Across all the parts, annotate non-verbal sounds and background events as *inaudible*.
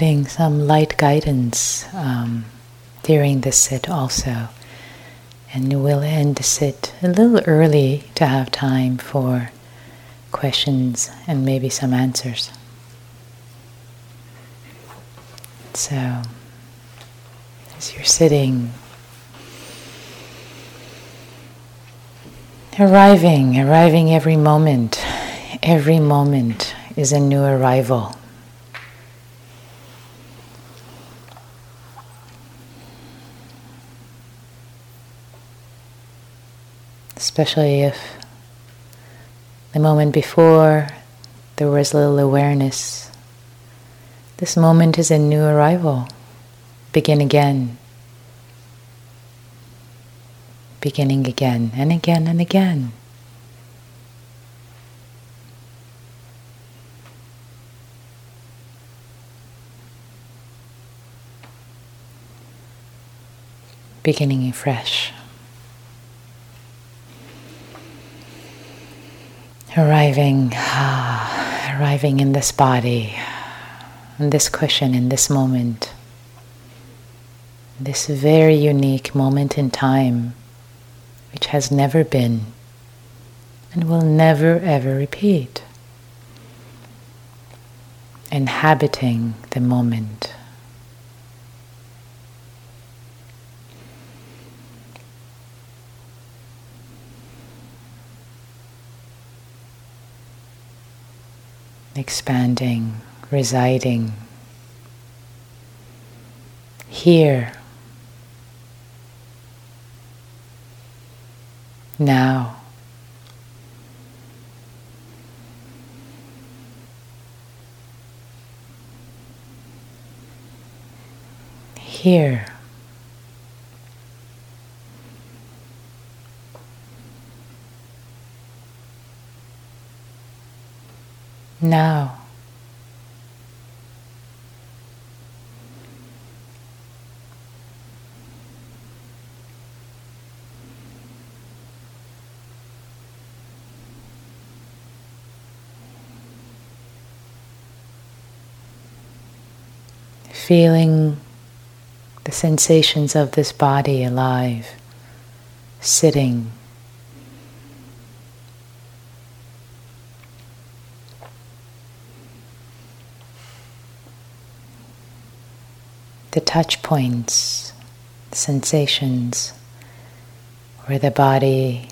getting some light guidance um, during the sit also. And we'll end the sit a little early to have time for questions and maybe some answers. So, as you're sitting, arriving, arriving every moment, every moment is a new arrival. Especially if the moment before there was little awareness. This moment is a new arrival. Begin again. Beginning again and again and again. Beginning afresh. Arriving, ah, arriving in this body, in this cushion, in this moment, this very unique moment in time, which has never been and will never ever repeat. Inhabiting the moment. Expanding, residing here, now. Here. Now. Feeling the sensations of this body alive, sitting the touch points, sensations, where the body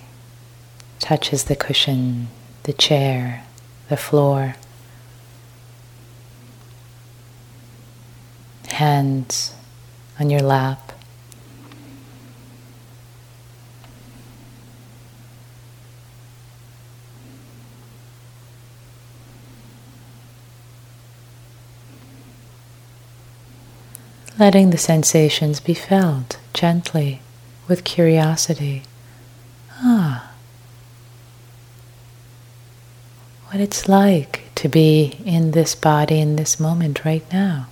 touches the cushion, the chair, the floor, hands on your lap. Letting the sensations be felt gently with curiosity. Ah, what it's like to be in this body in this moment right now.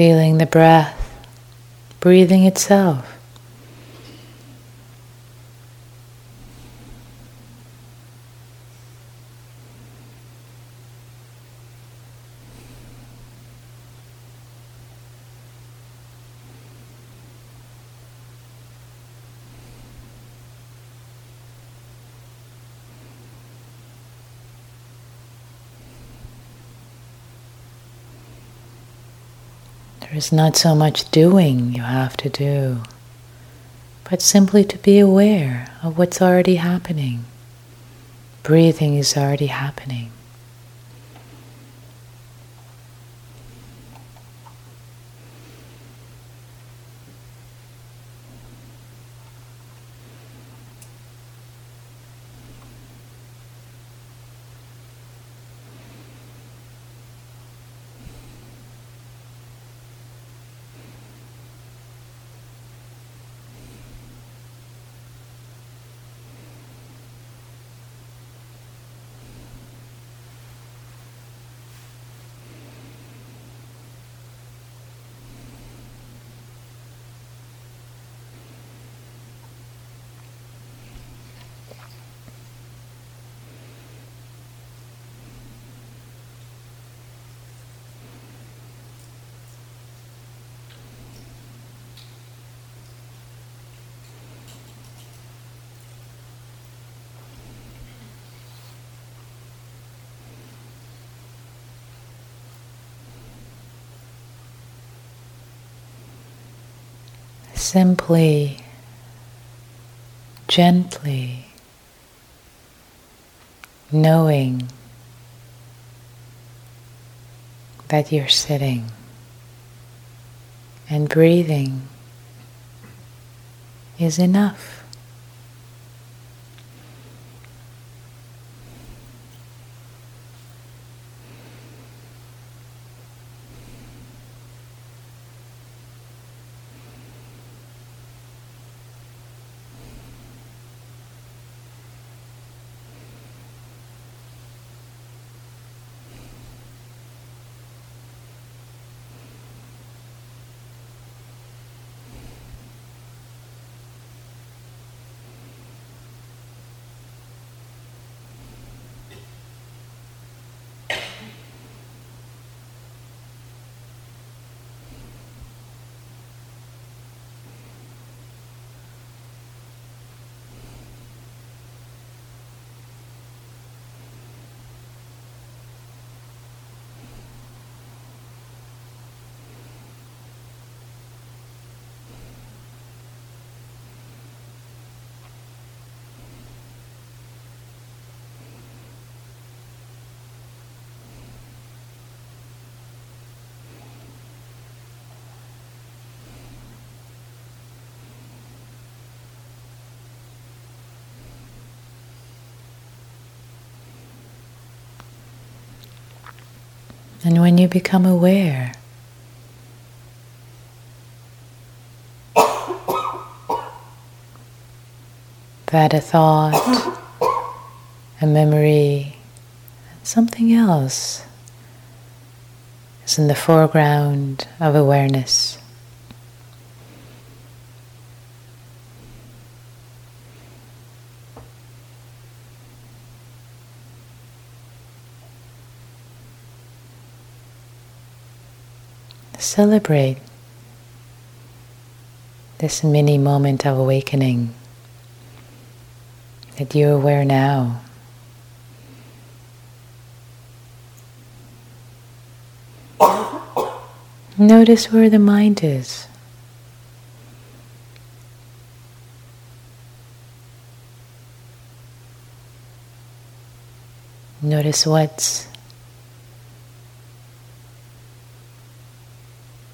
Feeling the breath, breathing itself. There's not so much doing you have to do, but simply to be aware of what's already happening. Breathing is already happening. Simply, gently knowing that you're sitting and breathing is enough. And when you become aware, that a thought, a memory, something else is in the foreground of awareness. Celebrate this mini moment of awakening that you're aware now. Notice where the mind is. Notice what's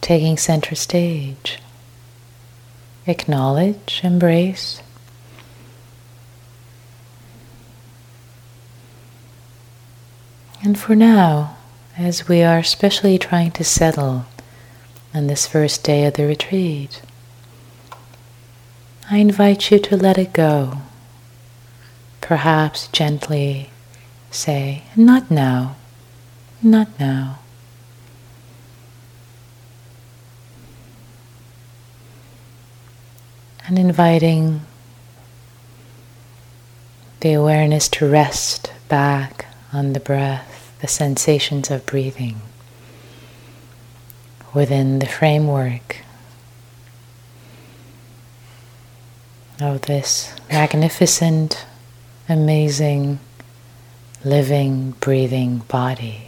taking center stage. Acknowledge, embrace. And for now, as we are especially trying to settle on this first day of the retreat, I invite you to let it go. Perhaps gently say, Not now, not now. And inviting the awareness to rest back on the breath, the sensations of breathing within the framework of this magnificent, amazing, living, breathing body.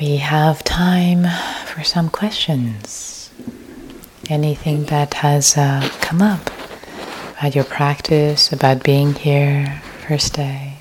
We have time for some questions. Anything that has uh, come up about your practice, about being here, first day.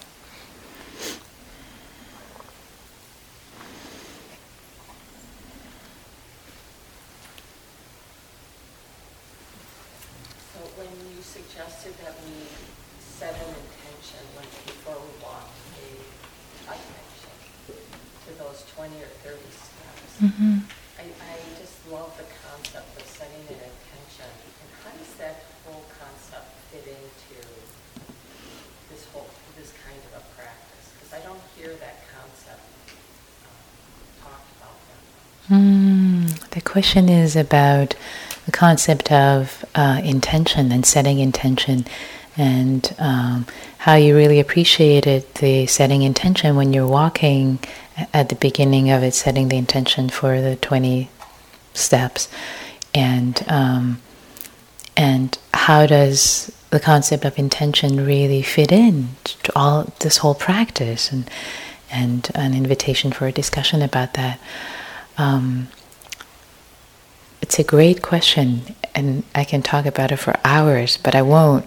Mm-hmm. I, I just love the concept of setting an intention. And how does that whole concept fit into this whole, this kind of a practice? Because I don't hear that concept um, talked about that much. Mm, the question is about the concept of uh, intention and setting intention and um, how you really appreciated the setting intention when you're walking at the beginning of it, setting the intention for the 20 steps. And, um, and how does the concept of intention really fit in to all this whole practice and, and an invitation for a discussion about that. Um, it's a great question, and I can talk about it for hours, but I won't.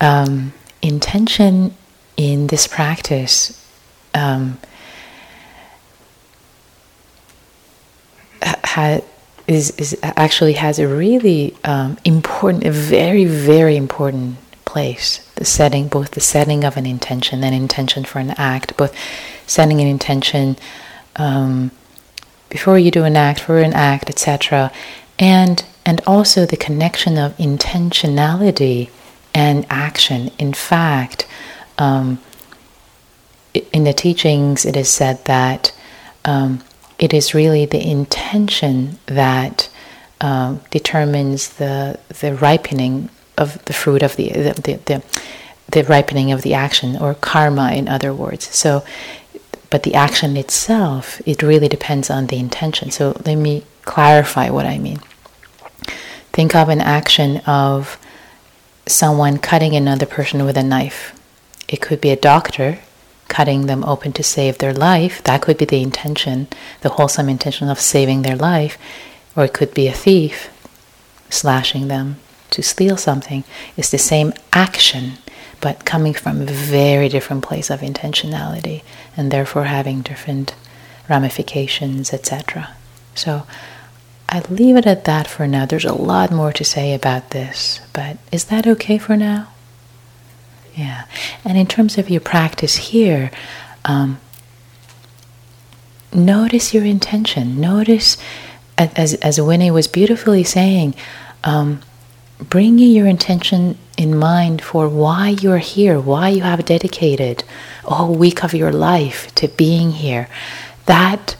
Um, intention in this practice um, ha- is, is actually has a really um, important, a very, very important place. The setting, both the setting of an intention and intention for an act, both setting an intention um, before you do an act, for an act, etc., and and also the connection of intentionality and action. In fact, um, in the teachings, it is said that um, it is really the intention that um, determines the the ripening of the fruit of the the, the the, the ripening of the action or karma in other words so but the action itself it really depends on the intention so let me clarify what i mean think of an action of someone cutting another person with a knife it could be a doctor cutting them open to save their life. That could be the intention, the wholesome intention of saving their life. Or it could be a thief slashing them to steal something. It's the same action, but coming from a very different place of intentionality and therefore having different ramifications, etc. So I leave it at that for now. There's a lot more to say about this, but is that okay for now? Yeah. And in terms of your practice here, um, notice your intention. Notice, as, as Winnie was beautifully saying, um, bringing your intention in mind for why you're here, why you have dedicated a whole week of your life to being here. That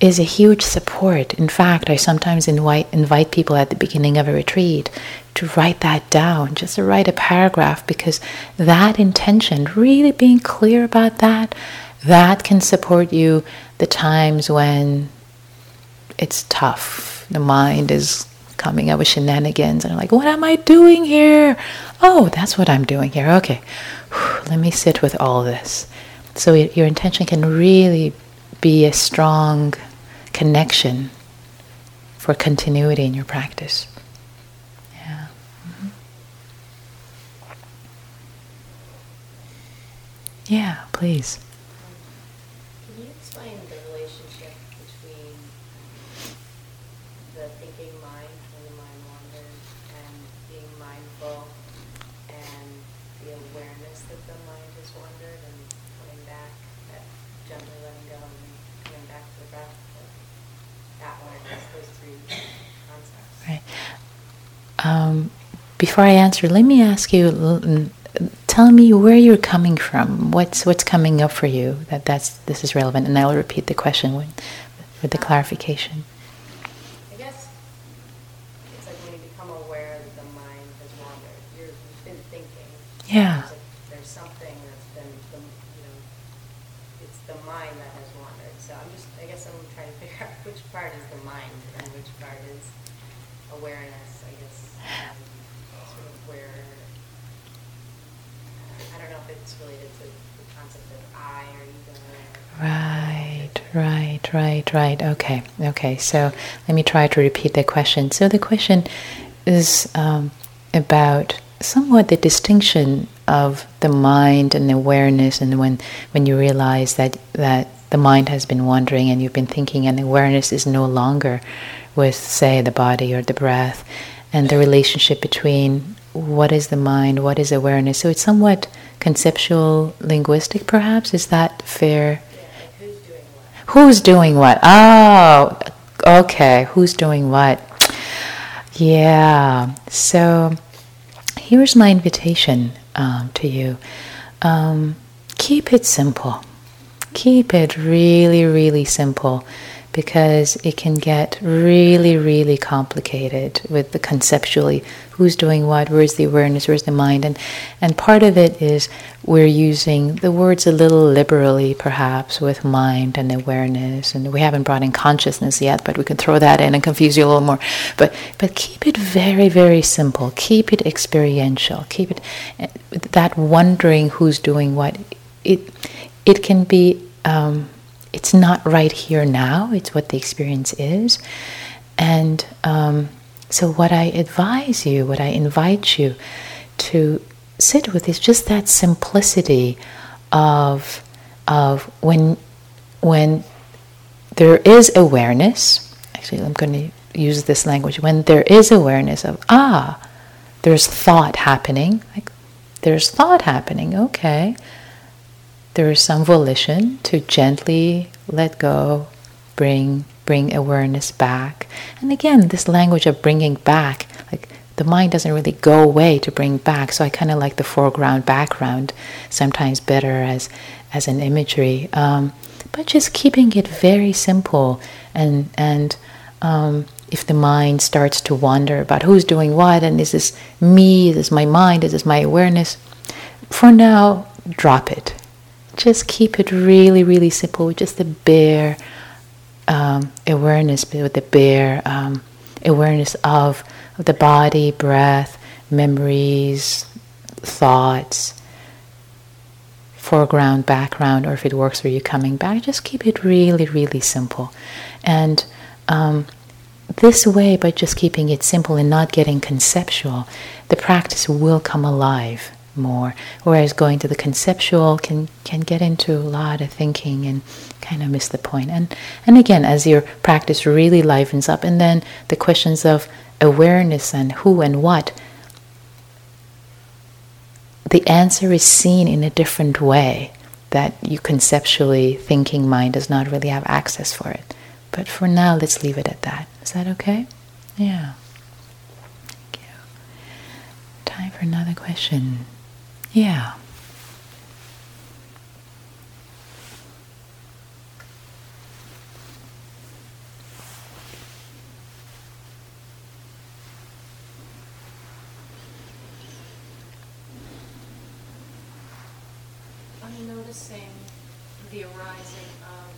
is a huge support. In fact, I sometimes invite, invite people at the beginning of a retreat to write that down, just to write a paragraph, because that intention, really being clear about that, that can support you the times when it's tough. The mind is coming up with shenanigans and like, what am I doing here? Oh, that's what I'm doing here. Okay, let me sit with all this. So your intention can really be a strong connection for continuity in your practice. Yeah, mm-hmm. Yeah, please. Can you explain the relationship between the thinking mind when the mind wanders and being mindful and the awareness that the wandered and coming back, that gently letting go and coming back to the breath, that one, awareness, those three concepts? Right. Um, before I answer, let me ask you tell me where you're coming from. What's what's coming up for you that that's this is relevant, and I'll repeat the question with, with the clarification. I guess it's like when you become aware that the mind has wandered. you have been thinking. Yeah. There's, something that's been, the, you know, it's the mind that has wandered. So I'm just, I guess I'm trying to figure out which part is the mind and which part is awareness. I guess sort of where it's related to the concept of I or ego. Right, right, right. Okay, okay. So let me try to repeat the question. So the question is um, about somewhat the distinction of the mind and awareness, and when when you realize that that the mind has been wandering and you've been thinking, and awareness is no longer with, say, the body or the breath, and the relationship between what is the mind, what is awareness. So it's somewhat conceptual, linguistic, perhaps. Is that fair? Yeah, who's doing what? Who's doing what? Oh, okay. Who's doing what? Yeah. So here's my invitation um, to you. Um, keep it simple. Keep it really, really simple because it can get really, really complicated with the conceptually who's doing what, where's the awareness, where's the mind, and and part of it is we're using the words a little liberally, perhaps, with mind and awareness, and we haven't brought in consciousness yet, but we can throw that in and confuse you a little more. But but keep it very, very simple. Keep it experiential. Keep it that wondering who's doing what. It it can be. Um, it's not right here now, it's what the experience is. And um, so, what I advise you, what I invite you to sit with is just that simplicity of, of when, when there is awareness. Actually, I'm going to use this language. When there is awareness of, ah, there's thought happening, like there's thought happening, okay there is some volition to gently let go, bring bring awareness back. And again, this language of bringing back, like the mind doesn't really go away to bring back. So I kind of like the foreground, background, sometimes better as as an imagery. Um, but just keeping it very simple and and um, if the mind starts to wander about who's doing what and is this me, is this my mind, is this my awareness, for now, drop it just keep it really, really simple with just the bare um, awareness, with the bare um, awareness of, the body, breath, memories, thoughts, foreground, background, or if it works for you, coming back. Just keep it really, really simple. And um, this way, by just keeping it simple and not getting conceptual, the practice will come alive more. Whereas going to the conceptual can can get into a lot of thinking and kind of miss the point. And and again, as your practice really livens up, and then the questions of awareness and who and what, the answer is seen in a different way that you conceptually thinking mind does not really have access for it. But for now, let's leave it at that. Is that okay? Yeah. Thank you. Time for another question. Yeah. I'm noticing the arising of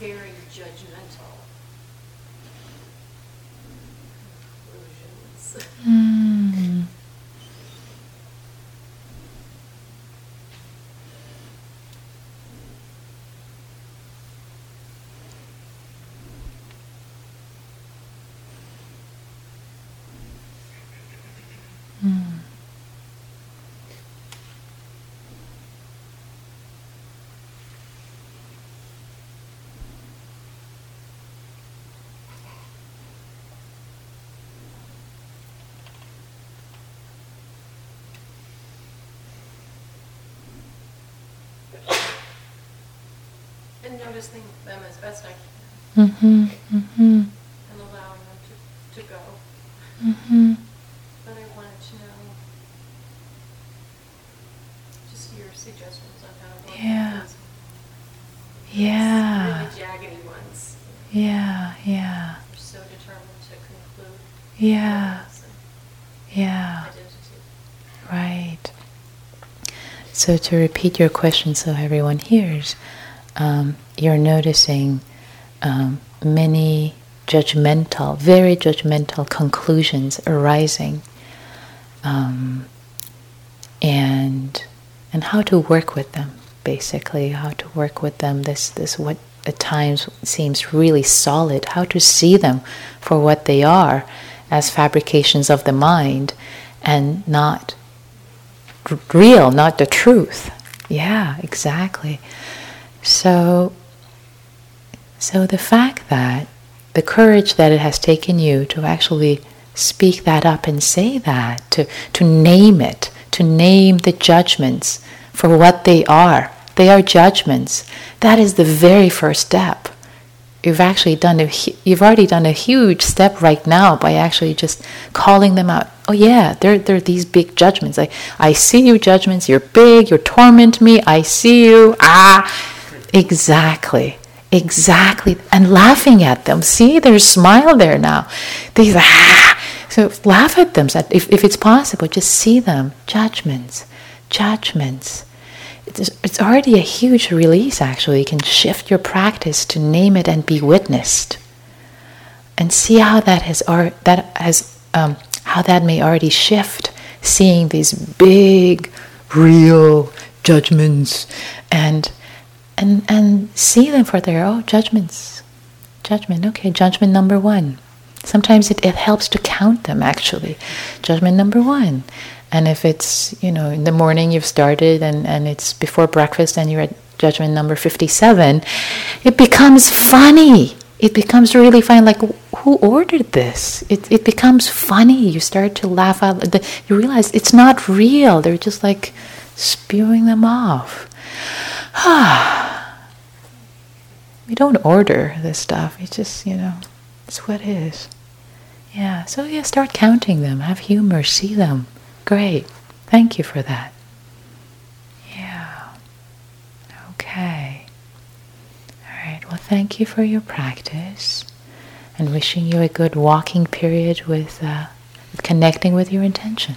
very judgmental conclusions. Mm. Mm. And noticing them as best I can Mm-hmm. Mm-hmm. and allowing them to, to go. Mm-hmm. But I wanted to know just your suggestions on how to Yeah. Yeah. really jaggedy ones. Yeah. Yeah. We're so determined to conclude Yeah. Yeah. identity. Right. So, to repeat your question so everyone hears, um, you're noticing um, many judgmental, very judgmental conclusions arising um, and how to work with them, basically, how to work with them, this, this what at times seems really solid, how to see them for what they are as fabrications of the mind and not real, not the truth. Yeah, exactly. So, so the fact that the courage that it has taken you to actually speak that up and say that, to, to name it, to name the judgments for what they are. They are judgments. That is the very first step. You've actually done a you've already done a huge step right now by actually just calling them out. Oh yeah, they're they're these big judgments. Like I see you judgments. You're big. You torment me. I see you. Ah, exactly. Exactly. And laughing at them. See, there's smile there now. They ah. So laugh at them. If, if it's possible, just see them. Judgments. Judgments. It's, it's already a huge release, actually. You can shift your practice to name it and be witnessed. And see how that has, or, that has um, how that may already shift, seeing these big, real judgments and and and see them for their oh judgments. Judgment okay judgment number one. Sometimes it, it helps to count them actually. Judgment number one. And if it's you know in the morning you've started and and it's before breakfast and you're at judgment number 57 it becomes funny. It becomes really funny like who ordered this? It, it becomes funny. You start to laugh out the, you realize it's not real. They're just like spewing them off *sighs* we don't order this stuff. It's just, you know, it's what it is. Yeah, so yeah, start counting them. Have humor, see them. Great. Thank you for that. Yeah. Okay. All right, well, thank you for your practice and wishing you a good walking period with uh, connecting with your intention.